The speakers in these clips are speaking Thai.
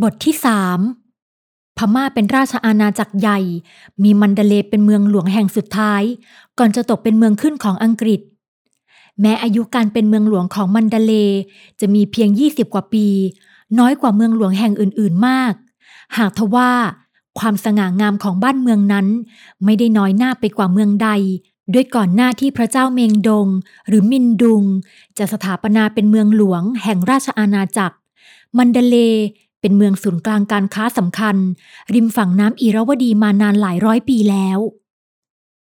บทที่สามพม่าเป็นราชอาณาจักรใหญ่ มีมันเดเลเป็นเมืองหลวงแห่งสุดท้าย ก่อนจะตกเป็นเมืองขึ้นของอังกฤษ แม้อายุการเป็นเมืองหลวงของมันเดเลจะมีเพียง 20 กว่าปี น้อยกว่าเมืองหลวงแห่งอื่น ๆมาก หากทว่า ความสง่างามของบ้านเมืองนั้น ไม่ได้น้อยหน้าไปกว่าเมืองใด ด้วยก่อนหน้าที่พระเจ้าเมงดง หรือมินดุง จะสถาปนาเป็นเมืองหลวงแห่งราชอาณาจักรมันเดเล เป็นเมืองศูนย์กลางการค้าสำคัญ ริมฝั่งน้ำอิรวดีมานานหลายร้อยปีแล้ว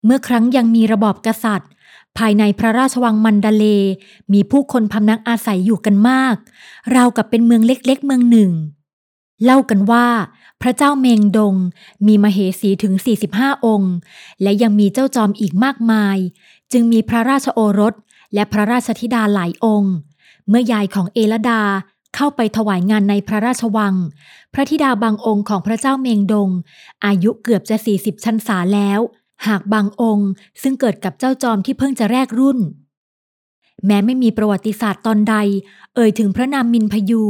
เมื่อครั้งยังมีระบอบกษัตริย์ ภายในพระราชวังมันดาเล มีผู้คนพำนักอาศัยอยู่กันมาก ราวกับเป็นเมืองเล็กๆ เมืองหนึ่ง เล่ากันว่า พระเจ้าเมงดง มีมเหสีถึง 45 องค์ และยังมีเจ้าจอมอีกมากมาย จึงมีพระราชโอรสและพระราชธิดาหลายองค์ เมื่อยายของเอลดา เข้าไปถวายงานในพระราชวัง พระธิดาบางองค์ของพระเจ้าเมงดง อายุเกือบจะ 40 ชันษาแล้ว หากบางองค์ซึ่งเกิดกับเจ้าจอมที่เพิ่งจะแรกรุ่น แม้ไม่มีประวัติศาสตร์ตอนใด เอ่ยถึงพระนามมินพยู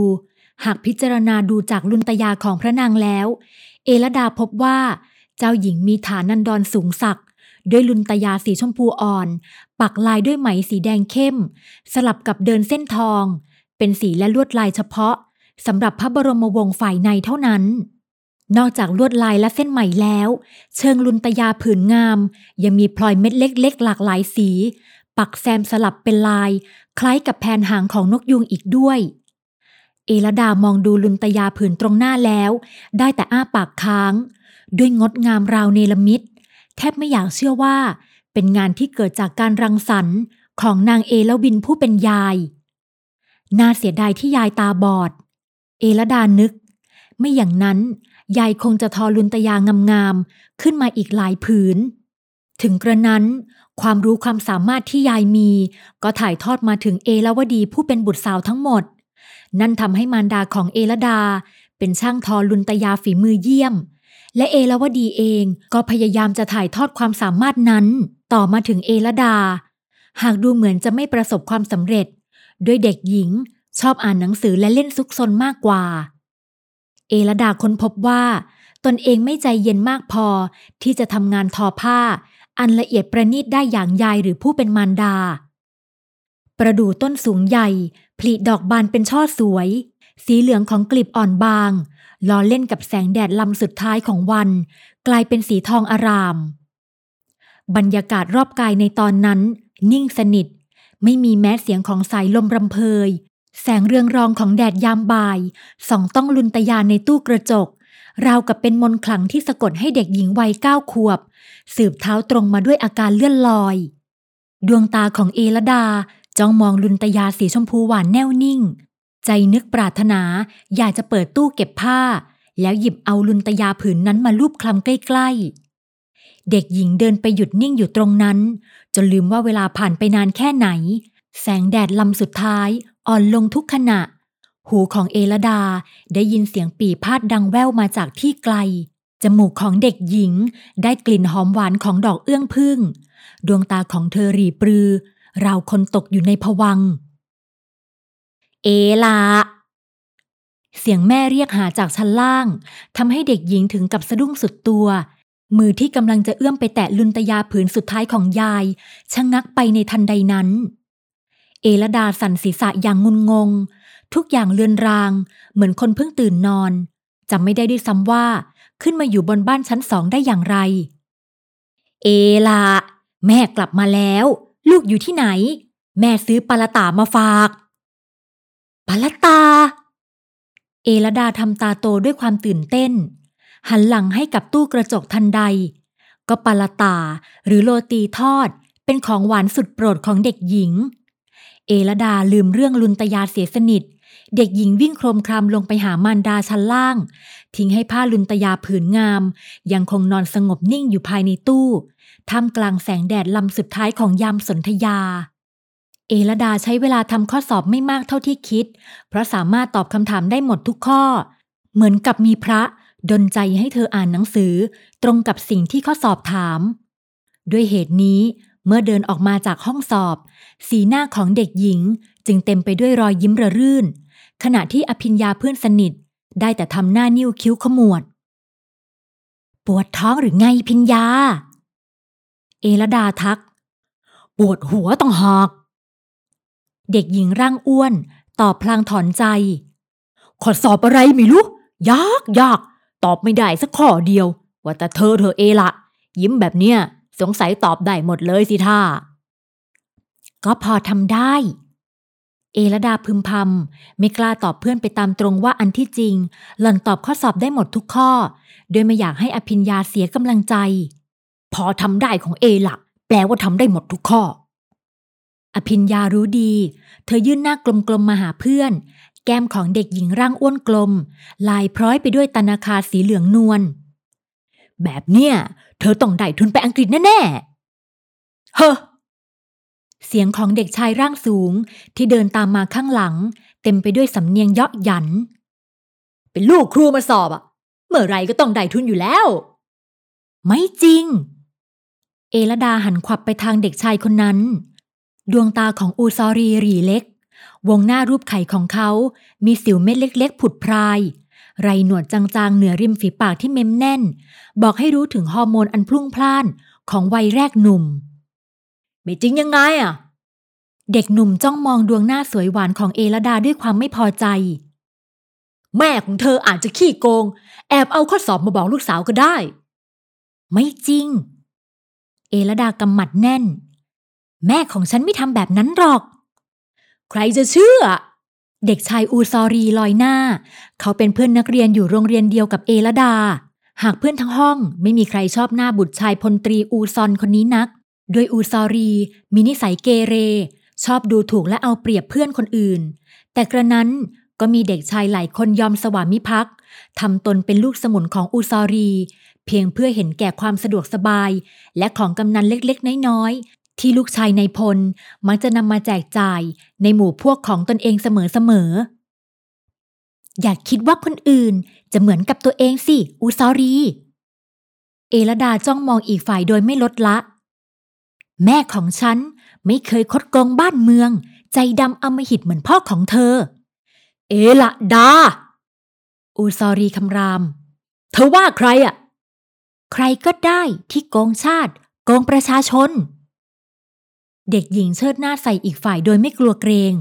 หากพิจารณาดูจากลุนตยาของพระนางแล้ว เอลดาพบว่าเจ้าหญิงมีฐานันดรสูงสักด้วยลุนตยาสีชมพูอ่อน ปักลายด้วยไหมสีแดงเข้ม สลับกับเดินเส้นทอง เป็นสีและลวดลายเฉพาะสำหรับพระบรมวงศ์ฝ่ายในเท่านั้น นอกจากลวดลายและเส้นใหม่แล้ว เชิงลุนตยาผืนงาม ยังมีพลอยเม็ดเล็กๆ หลากหลายสี ปักแซมสลับเป็นลาย คล้ายกับแผ่นหางของนกยุงอีกด้วย เอลดามองดูลุนตยาผืนตรงหน้าแล้ว ได้แต่อ้าปากค้าง ด้วยงดงามราวเนลมิตแทบไม่อยากเชื่อว่า เป็นงานที่เกิดจากการรังสรรค์ของนางเอลวินผู้เป็นยาย น่าเสียดายที่ยายตาบอด เอลดานึก ไม่อย่างนั้น ยายคงจะทอลุนตยางามๆ ขึ้นมาอีกหลายผืน ถึงกระนั้น ความรู้ความสามารถที่ยายมี ก็ถ่ายทอดมาถึงเอลวดีผู้เป็นบุตรสาวทั้งหมด นั่นทำให้มารดาของเอลดา เป็นช่างทอลุนตยาฝีมือเยี่ยม และเอลวดีเองก็พยายามจะถ่ายทอดความสามารถนั้น ต่อมาถึงเอลดา หากดูเหมือนจะไม่ประสบความสำเร็จ ด้วยเด็กหญิงชอบอ่านหนังสือและเล่นซุกซนมากกว่า เอลดาค้นพบว่า ตนเองไม่ใจเย็นมากพอที่จะทำงานทอผ้า อันละเอียดประณีตได้อย่างยายหรือผู้เป็นมารดา ประดู่ต้นสูงใหญ่ ผลิดอกบานเป็นช่อสวย สีเหลืองของกลีบอ่อนบางล้อเล่นกับแสงแดดลำสุดท้ายของวัน กลายเป็นสีทองอาราม บรรยากาศรอบกายในตอนนั้น นิ่งสนิท ไม่มีแม้เสียงของสายลมรำเพย แสงเรืองรองของแดดยามบ่าย ส่องต้องลุนตยาในตู้กระจก ราวกับเป็นมนคลังที่สะกดให้เด็กหญิงวัยเก้าขวบ สืบเท้าตรงมาด้วยอาการเลื่อนลอย ดวงตาของเอลดาจ้องมองลุนตยาสีชมพูหวานแน่วนิ่ง ใจนึกปรารถนาอยากจะเปิดตู้เก็บผ้า แล้วหยิบเอาลุนตยาผืนนั้นมาลูบคลำใกล้ๆ เด็กหญิงเดินไปหยุดนิ่งอยู่ตรงนั้น จนลืมว่าเวลาผ่านไปนานแค่ไหน แสงแดดลำสุดท้ายอ่อนลงทุกขณะ หูของเอลดาได้ยินเสียงปีพาดดังแว่วมาจากที่ไกล จมูกของเด็กหญิงได้กลิ่นหอมหวานของดอกเอื้องพึ่ง ดวงตาของเธอรีปรือ ราวคนตกอยู่ในผวัง เอลาเสียงแม่เรียกหาจากชั้นล่างทำให้เด็กหญิงถึงกับสะดุ้งสุดตัว มือที่กำลังจะเอื้อมไปแตะลุนตยาผืนสุดท้ายของยายชะงงักไปในทันใดนั้น เอลดาสั่นศีรษะอย่างงุนงง ทุกอย่างเลือนราง เหมือนคนเพิ่งตื่นนอนจำไม่ได้ด้วยซ้ำว่าขึ้นมาอยู่บนบ้านชั้นสองได้อย่างไร เอลาแม่กลับมาแล้ว ลูกอยู่ที่ไหน แม่ซื้อปลาตามาฝากปลาตา เอลดาทำตาโตด้วยความตื่นเต้น หันหลังให้กับตู้กระจกทันใด ก็ปาลาตาหรือโรตีทอดเป็นของหวานสุดโปรดของเด็กหญิง เอลดาลืมเรื่องลุนตยาเสียสนิท เด็กหญิงวิ่งโครมครามลงไปหามารดาชั้นล่าง ทิ้งให้ผ้าลุนตยาผืนงาม ยังคงนอนสงบนิ่งอยู่ภายในตู้ท่ามกลางแสงแดดลำสุดท้ายของยามสนธยา เอลดาใช้เวลาทำข้อสอบไม่มากเท่าที่คิด เพราะสามารถตอบคำถามได้หมดทุกข้อ เหมือนกับมีพระ ดนใจให้เธออ่านหนังสือตรงกับสิ่งที่เขาสอบถาม ด้วยเหตุนี้เมื่อเดินออกมาจากห้องสอบ สีหน้าของเด็กหญิงจึงเต็มไปด้วยรอยยิ้มระรื่น ขณะที่อภิญญาเพื่อนสนิท ได้แต่ทำหน้านิ้วคิ้วขมวด ปวดท้องหรือไงพิญญา เอลดาทัก ปวดหัวต้องหอก เด็กหญิงร่างอ้วน ตอบพลางถอนใจ ขอสอบอะไรไม่รู้ยากยาก ตอบไม่ได้สักข้อเดียว ว่าแต่เธอเธอเอละ ยิ้มแบบเนี้ยสงสัยตอบได้หมดเลยสิท่า ก็พอทำได้ เอลดาพึมพำไม่กล้าตอบเพื่อนไปตามตรงว่าอันที่จริง หล่อนตอบข้อสอบได้หมดทุกข้อ โดยไม่อยากให้อภิญญาเสียกำลังใจ พอทำได้ของเอละแปลว่าทำได้หมดทุกข้อ อภิญญารู้ดี เธอยื่นหน้ากลมๆมาหาเพื่อน แก้มของเด็กหญิงร่างอ้วนกลม ลายพร้อยไปด้วยตนาคาสีเหลืองนวล แบบเนี้ยเธอต้องได้ทุนไปอังกฤษแน่ๆ เฮ้อเสียงของเด็กชายร่างสูงที่เดินตามมาข้างหลัง เต็มไปด้วยสำเนียงเยาะหยัน เป็นลูกครูมาสอบอะเมื่อไรก็ต้องได้ทุนอยู่แล้ว ไม่จริง เอลดาหันขวับไปทางเด็กชายคนนั้น ดวงตาของอูซอรีหรีเล็ก วงหน้ารูปไข่ของเขา มีสิวเม็ดเล็กๆ ผุดพราย ไรหนวดจางๆ เหนือริมฝีปากที่เม้มแน่น บอกให้รู้ถึงฮอร์โมนอันพลุ่งพล่านของวัยแรกหนุ่ม ไม่จริงยังไงอะ เด็กหนุ่มจ้องมองดวงหน้าสวยหวานของเอลดาด้วยความไม่พอใจ แม่ของเธออาจจะขี้โกง แอบเอาข้อสอบมาบอกลูกสาวก็ได้ ไม่จริง เอลดากำหมัดแน่น แม่ของฉันไม่ทำแบบนั้นหรอก ใครจะเชื่อ เด็กชายอูซอรีลอยหน้า เขาเป็นเพื่อนนักเรียนอยู่โรงเรียนเดียวกับเอลดา หากเพื่อนทั้งห้องไม่มีใครชอบหน้าบุตรชายพลตรีอูซอนคนนี้นัก โดยอูซอรีมีนิสัยเกเร ชอบดูถูกและเอาเปรียบเพื่อนคนอื่น แต่กระนั้นก็มีเด็กชายหลายคนยอมสวามิภักดิ์ทำตนเป็นลูกสมุนของอูซอรี เพียงเพื่อเห็นแก่ความสะดวกสบาย และของกำนันเล็กๆ น้อยๆ ที่ลูกชายในพลมักจะนำมาแจกจ่ายในหมู่พวกของตนเองเสมอๆ อยากคิดว่าคนอื่นจะเหมือนกับตัวเองสิ อูซอรี เอลดาจ้องมองอีกฝ่ายโดยไม่ลดละ แม่ของฉันไม่เคยคดโกงบ้านเมือง ใจดำอมหิตเหมือนพ่อของเธอ เอละดา อูซอรีคำราม เธอว่าใครอะใครก็ได้ที่โกงชาติ โกงประชาชน เด็กหญิงเชิดหน้าใส่อีกฝ่ายโดยไม่กลัวเกรง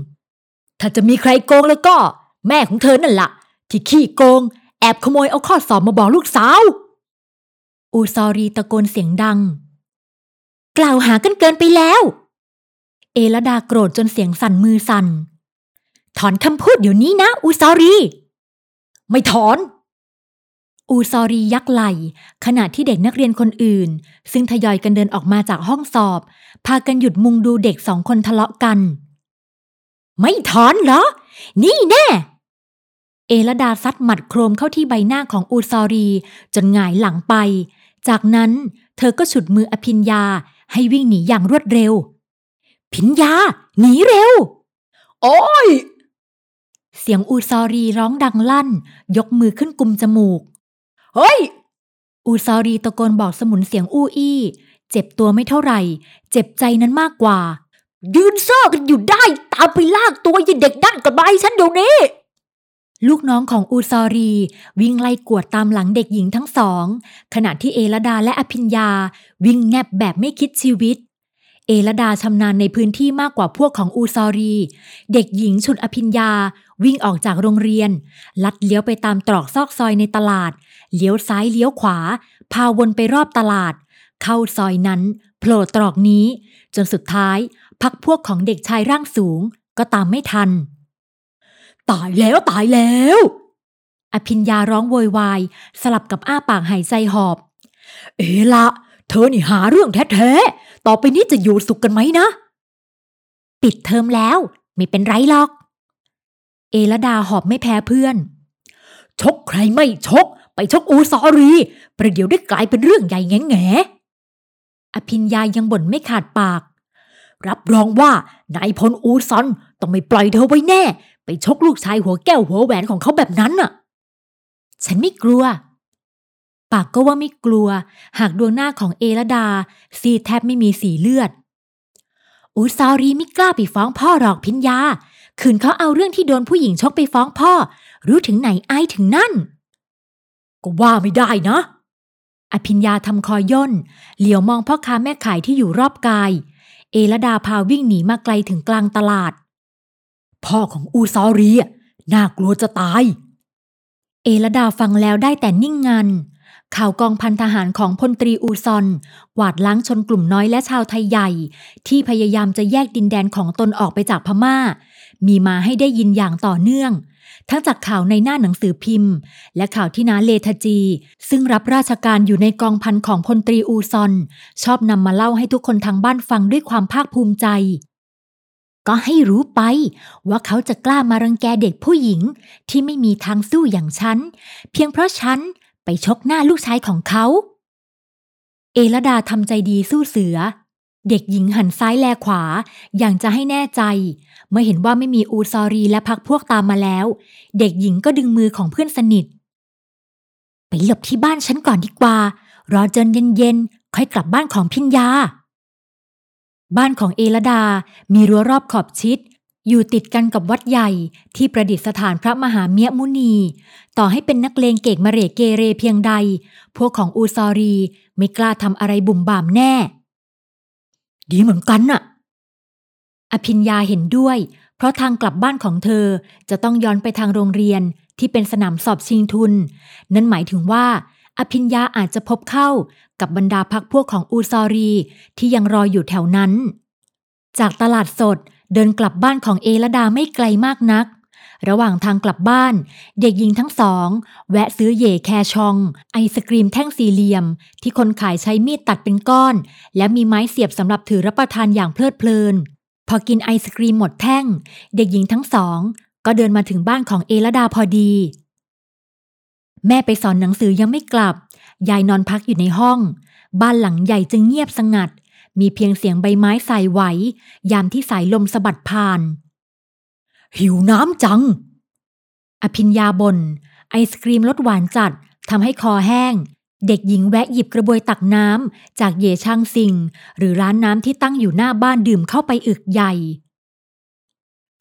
ถ้าจะมีใครโกงแล้วก็ แม่ของเธอนั่นละ่ะ ที่ขี้โกง แอบขโมยเอาข้อสอบมาบอกลูกสาว อูซอรีตะโกนเสียงดัง กล่าวหากันเกินไปแล้ว เอลดาโกรธจนเสียงสั่นมือสั่น ถอนคำพูดเดี๋ยวนี้นะ อูซอรี ไม่ถอนอูซอรียักไหลขณะที่เด็กนักเรียนคนอื่น ซึ่งทยอยกันเดินออกมาจากห้องสอบ พากันหยุดมุงดูเด็กสองคนทะเลาะกัน ไม่ถอนเหรอ นี่แน่ เอลดาซัดหมัดโครมเข้าที่ใบหน้าของอูซอรี จนหงายหลังไป จากนั้นเธอก็ฉุดมืออภิญญาให้วิ่งหนีอย่างรวดเร็ว พิญญาหนีเร็ว โอ้ย เสียงอูซอรีร้องดังลั่น ยกมือขึ้นกุมจมูก เฮ้ย อูซอรีตะโกนบอกสมุนเสียงอู้อี้ เจ็บตัวไม่เท่าไหร่ เจ็บใจนั้นมากกว่า ยืนเซ่อกันอยู่ได้ ตามไปลากตัวยายเด็กนั่นกับใบฉันเดี๋ยวนี้ ลูกน้องของอูซอรี วิ่งไล่กวดตามหลังเด็กหญิงทั้งสอง ขณะที่เอลดาและอภิญญา วิ่งแนบแบบไม่คิดชีวิตเอลดาชำนาญในพื้นที่มากกว่าพวกของอูซอรี เด็กหญิงชุดอภิญญา วิ่งออกจากโรงเรียน ลัดเลี้ยวไปตามตรอกซอกซอยในตลาด เลี้ยวซ้ายเลี้ยวขวา พาวนไปรอบตลาด เข้าซอยนั้นโผล่ตรอกนี้ จนสุดท้ายพักพวกของเด็กชายร่างสูงก็ตามไม่ทัน ตายแล้วตายแล้ว อภิญญาร้องโวยวาย สลับกับอ้าปากหายใจหอบ เอละเธอนี่หาเรื่องแท้ๆ ต่อไปนี้จะอยู่สุขกันไหมนะ ปิดเทอมแล้วไม่เป็นไรหรอก เอลดาหอบไม่แพ้เพื่อน ชกใครไม่ชก ไปชกอูซอรี ประเดี๋ยวได้กลายเป็นเรื่องใหญ่แง่แง่ อภิญญายังบ่นไม่ขาดปาก รับรองว่านายพลอูซอนต้องไม่ปล่อยเธอไว้แน่ ไปชกลูกชายหัวแก้วหัวแหวนของเขาแบบนั้นน่ะ ฉันไม่กลัว ปากก็ว่าไม่กลัว หากดวงหน้าของเอลดา ซีแทบไม่มีสีเลือด อูซารีไม่กล้าไปฟ้องพ่อหรอกพิญญาคืนเขาเอาเรื่องที่โดนผู้หญิงชกไปฟ้องพ่อ รู้ถึงไหนไอถึงนั่น ก็ว่าไม่ได้นะ อภิญญาทำคอย่น เหลียวมองพ่อค้าแม่ขายที่อยู่รอบกาย เอลดาพาวิ่งหนีมาไกลถึงกลางตลาด พ่อของอูซอรีน่ากลัวจะตาย เอลดาฟังแล้วได้แต่นิ่งงัน ข่าวกองพันทหารของพลตรีอูซอนกวาดล้างชนกลุ่มน้อยและชาวไทยใหญ่ ที่พยายามจะแยกดินแดนของตนออกไปจากพม่า มีมาให้ได้ยินอย่างต่อเนื่อง ทั้งจากข่าวในหน้าหนังสือพิมพ์ และข่าวที่นาเลทจี ซึ่งรับราชการอยู่ในกองพันของพลตรีอูซอน ชอบนำมาเล่าให้ทุกคนทางบ้านฟังด้วยความภาคภูมิใจ ก็ให้รู้ไป ว่าเขาจะกล้ามารังแกเด็กผู้หญิง ที่ไม่มีทางสู้อย่างฉัน เพียงเพราะฉันไปชกหน้าลูกชายของเขา เอลดาทำใจดีสู้เสือ เด็กหญิงหันซ้ายแลขวา อย่างจะให้แน่ใจ เมื่อเห็นว่าไม่มีอูซอรีและพักพวกตามมาแล้ว เด็กหญิงก็ดึงมือของเพื่อนสนิท ไปหลบที่บ้านฉันก่อนดีกว่า รอจนเย็นๆ ค่อยกลับบ้านของพิญญา บ้านของเอลดา มีรั้วรอบขอบชิด อยู่ติดกันกับวัดใหญ่ที่ประดิษฐานพระมหาเมียมุนี ต่อให้เป็นนักเลงเกกมะเรเกเรเพียงใด พวกของอูซอรีไม่กล้าทำอะไรบุ่มบ่ามแน่ ดีเหมือนกันน่ะ อภิญญาเห็นด้วย เพราะทางกลับบ้านของเธอจะต้องย้อนไปทางโรงเรียนที่เป็นสนามสอบชิงทุน นั่นหมายถึงว่า อภิญญาอาจจะพบเข้ากับบรรดาพักพวกของอูซอรีที่ยังรออยู่แถวนั้น จากตลาดสดเดินกลับบ้านของเอลดาไม่ไกลมากนัก ระหว่างทางกลับบ้าน เด็กหญิงทั้งสอง แวะซื้อเย่แคชอง ไอศกรีมแท่งสี่เหลี่ยม ที่คนขายใช้มีดตัดเป็นก้อน และมีไม้เสียบสำหรับถือรับประทานอย่างเพลิดเพลิน พอกินไอศกรีมหมดแท่ง เด็กหญิงทั้งสอง ก็เดินมาถึงบ้านของเอลดาพอดี แม่ไปสอนหนังสือยังไม่กลับ ยายนอนพักอยู่ในห้อง บ้านหลังใหญ่จึงเงียบสงัด มีเพียงเสียงใบไม้สายไหว ยามที่สายลมสะบัดผ่าน หิวน้ำจัง อภิญญาบน ไอศกรีมรสหวานจัดทำให้คอแห้ง เด็กหญิงแวะหยิบกระบวยตักน้ำจากเยช่างซิงหรือร้านน้ำที่ตั้งอยู่หน้าบ้านดื่มเข้าไปอึกใหญ่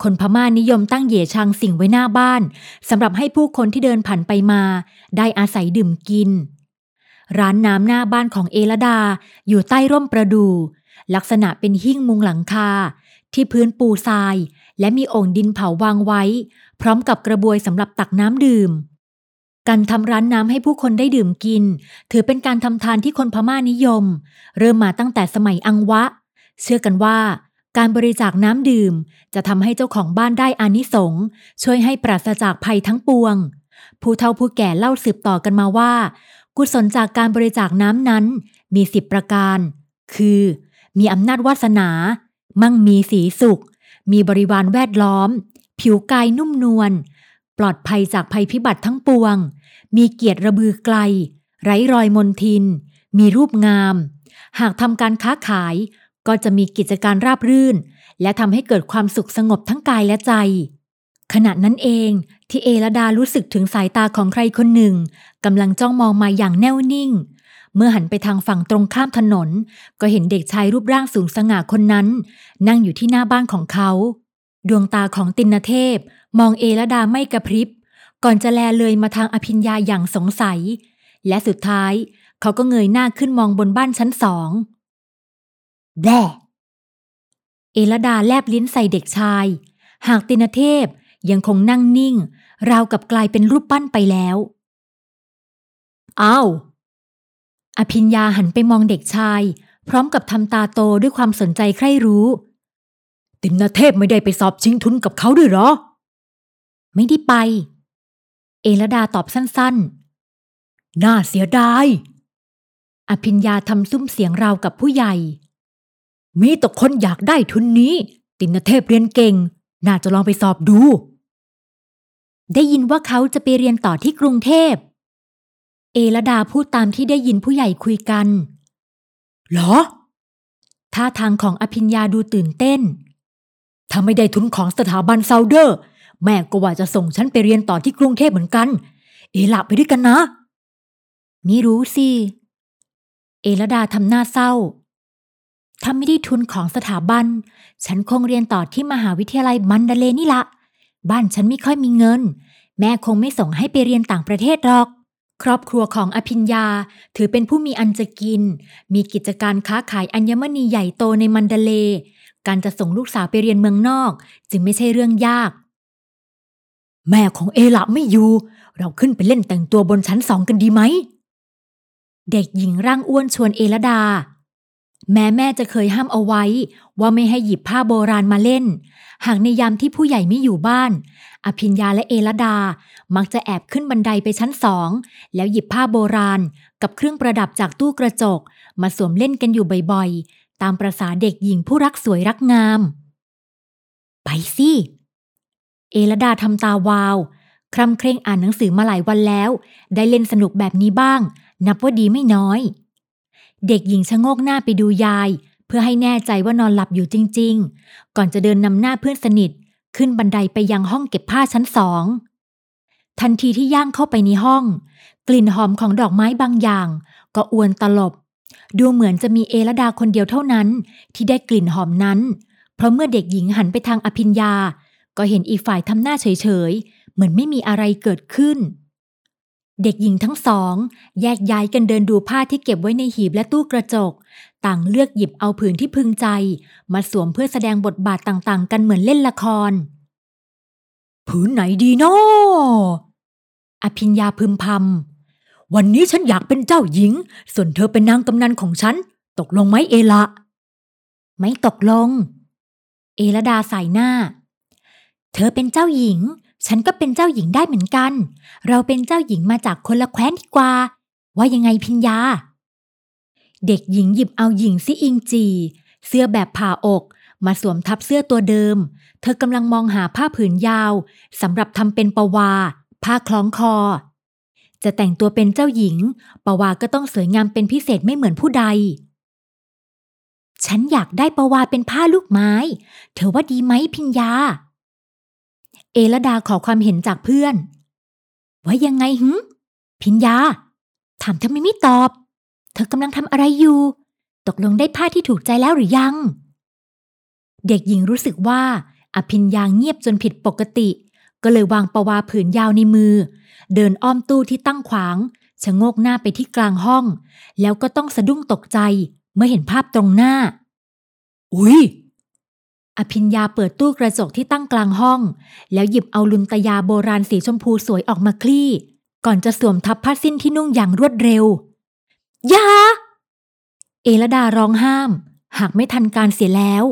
คนพม่านิยมตั้งเย่ชางสิงไว้หน้าบ้านสำหรับให้ผู้คนที่เดินผ่านไปมา ได้อาศัยดื่มกิน ร้านน้ำหน้าบ้านของเอลดาอยู่ใต้ร่มประดู ลักษณะเป็นหิ้งมุงหลังคาที่พื้นปูทราย และมีโอ่งดินเผาวางไว้ พร้อมกับกระบวยสำหรับตักน้ำดื่ม การทำร้านน้ำให้ผู้คนได้ดื่มกิน ถือเป็นการทำทานที่คนพม่านิยม เริ่มมาตั้งแต่สมัยอังวะ เชื่อกันว่า การบริจาคน้ำดื่ม จะทำให้เจ้าของบ้านได้อานิสงส์ช่วยให้ปราศจากภัยทั้งปวง ผู้เฒ่าผู้แก่เล่าสืบต่อกันมาว่า กุศลจากการบริจาคน้ำนั้น มีสิบประการ คือ มีอำนาจวาสนา มั่งมีสีสุข มีบริวารแวดล้อม ผิวกายนุ่มนวล ปลอดภัยจากภัยพิบัติทั้งปวง มีเกียรติระบือไกล ไร้รอยมนทิน มีรูปงาม หากทำการค้าขายก็จะมีกิจการราบรื่น และทำให้เกิดความสุขสงบทั้งกายและใจ ขณะนั้นเองที่เอลดารู้สึกถึงสายตาของใครคนหนึ่งกำลังจ้องมองมาอย่างแน่วนิ่ง เมื่อหันไปทางฝั่งตรงข้ามถนน ก็เห็นเด็กชายรูปร่างสูงสง่าคนนั้น นั่งอยู่ที่หน้าบ้านของเขา ดวงตาของตินเทพ มองเอละดาไม่กระพริบ ก่อนจะแลเลยมาทางอภิญญาอย่างสงสัย และสุดท้าย เขาก็เงยหน้าขึ้นมองบนบ้านชั้นสองแบเอลดาแลบลิ้นใส่เด็กชาย หากตินเทพยังคงนั่งนิ่ง ราวกับกลายเป็นรูปปั้นไปแล้ว อ้าว อภิญญาหันไปมองเด็กชาย พร้อมกับทำตาโตด้วยความสนใจใคร่รู้ ตินเทพไม่ได้ไปสอบชิงทุนกับเขาด้วยหรอ ไม่ได้ไป เอลดาตอบสั้นๆ น่าเสียดาย อภิญญาทำซุ้มเสียงราวกับผู้ใหญ่ มีแต่คนอยากได้ทุนนี้ ตินเทพเรียนเก่ง น่าจะลองไปสอบดู ได้ยินว่าเขาจะไปเรียนต่อที่กรุงเทพ เอลดาพูดตามที่ได้ยินผู้ใหญ่คุยกัน เหรอ ท่าทางของอภิญญาดูตื่นเต้น ถ้าไม่ได้ทุนของสถาบันเซาเดอร์ แม่ก็ว่าจะส่งฉันไปเรียนต่อที่กรุงเทพเหมือนกัน เอละไปด้วยกันนะไม่รู้สิ เอลดาทำหน้าเศร้า ถ้าไม่ได้ทุนของสถาบัน ฉันคงเรียนต่อที่มหาวิทยาลัยมันดาเลนี่ละ บ้านฉันไม่ค่อยมีเงิน แม่คงไม่ส่งให้ไปเรียนต่างประเทศหรอก ครอบครัวของอภิญญาถือเป็นผู้มีอันจะกิน มีกิจการค้าขายอัญมณีใหญ่โตในมันเดเล การจะส่งลูกสาวไปเรียนเมืองนอก จึงไม่ใช่เรื่องยาก แม่ของเอละไม่อยู่ เราขึ้นไปเล่นแต่งตัวบนชั้นสองกันดีไหม เด็กหญิงร่างอ้วนชวนเอลดา แม้แม่จะเคยห้ามเอาไว้ ว่าไม่ให้หยิบผ้าโบราณมาเล่น หากในยามที่ผู้ใหญ่ไม่อยู่บ้าน อภิญญาและเอลดา มักจะแอบขึ้นบันไดไปชั้นสอง แล้วหยิบผ้าโบราณ กับเครื่องประดับจากตู้กระจก มาสวมเล่นกันอยู่บ่อยๆ ตามประษาเด็กหญิงผู้รักสวยรักงาม ไปสิ เอลดาทำตาวาว คร่ำเคร่งอ่านหนังสือมาหลายวันแล้ว ได้เล่นสนุกแบบนี้บ้าง นับว่าดีไม่น้อย เด็กหญิงชะโงกหน้าไปดูยาย เพื่อให้แน่ใจว่านอนหลับอยู่จริง ๆ ก่อนจะเดินนำหน้าเพื่อนสนิท ขึ้นบันไดไปยังห้องเก็บผ้าชั้นสอง ทันทีที่ย่างเข้าไปในห้อง กลิ่นหอมของดอกไม้บางอย่าง ก็อวนตลบ ดูเหมือนจะมีเอลดาคนเดียวเท่านั้น ที่ได้กลิ่นหอมนั้น เพราะเมื่อเด็กหญิงหันไปทางอภิญญา ก็เห็นอีกฝ่ายทำหน้าเฉยๆ เหมือนไม่มีอะไรเกิดขึ้น เด็กหญิงทั้งสอง แยกย้ายกันเดินดูผ้าที่เก็บไว้ในหีบและตู้กระจก ต่างเลือกหยิบเอาผืนที่พึงใจ มาสวมเพื่อแสดงบทบาทต่างๆ กันเหมือนเล่นละคร ผืนไหนดีนาะอภิญญาพึมพำวันนี้ฉันอยากเป็นเจ้าหญิง ส่วนเธอเป็นนางกำนันของฉัน ตกลงไหมเอละ ไม่ตกลง เอลดาสายหน้า เธอเป็นเจ้าหญิง ฉันก็เป็นเจ้าหญิงได้เหมือนกัน เราเป็นเจ้าหญิงมาจากคนละแคว้นดีกว่า ว่ายังไงพิญญา เด็กหญิงหยิบเอาหญิงซิอิงจี เสื้อแบบผ่าอก มาสวมทับเสื้อตัวเดิม เธอกำลังมองหาผ้าผืนยาวสำหรับทำเป็นปวา ผ้าคล้องคอ จะแต่งตัวเป็นเจ้าหญิง ปวาก็ต้องสวยงามเป็นพิเศษไม่เหมือนผู้ใด ฉันอยากได้ปวาเป็นผ้าลูกไม้ เธอว่าดีไหมพิญญา เอลดาขอความเห็นจากเพื่อน ว่ายังไงหึพิญญา ถามทำไมไม่ตอบ เธอกำลังทำอะไรอยู่ ตกลงได้ผ้าที่ถูกใจแล้วหรือยัง เด็กหญิงรู้สึกว่า อภิญญาเงียบจนผิดปกติ ก็เลยวางปวาผืนยาวในมือ เดินอ้อมตู้ที่ตั้งขวางชะโงกหน้าไปที่กลางห้อง แล้วก็ต้องสะดุ้งตกใจ เมื่อเห็นภาพตรงหน้า อุ้ย อภิญญาเปิดตู้กระจกที่ตั้งกลางห้อง แล้วหยิบเอาลุนตยาโบราณสีชมพูสวยออกมาคลี่ ก่อนจะสวมทับผ้าสิ้นที่นุ่งอย่างรวดเร็ว ยา เอลดาร้องห้าม หากไม่ทันการเสียแล้ว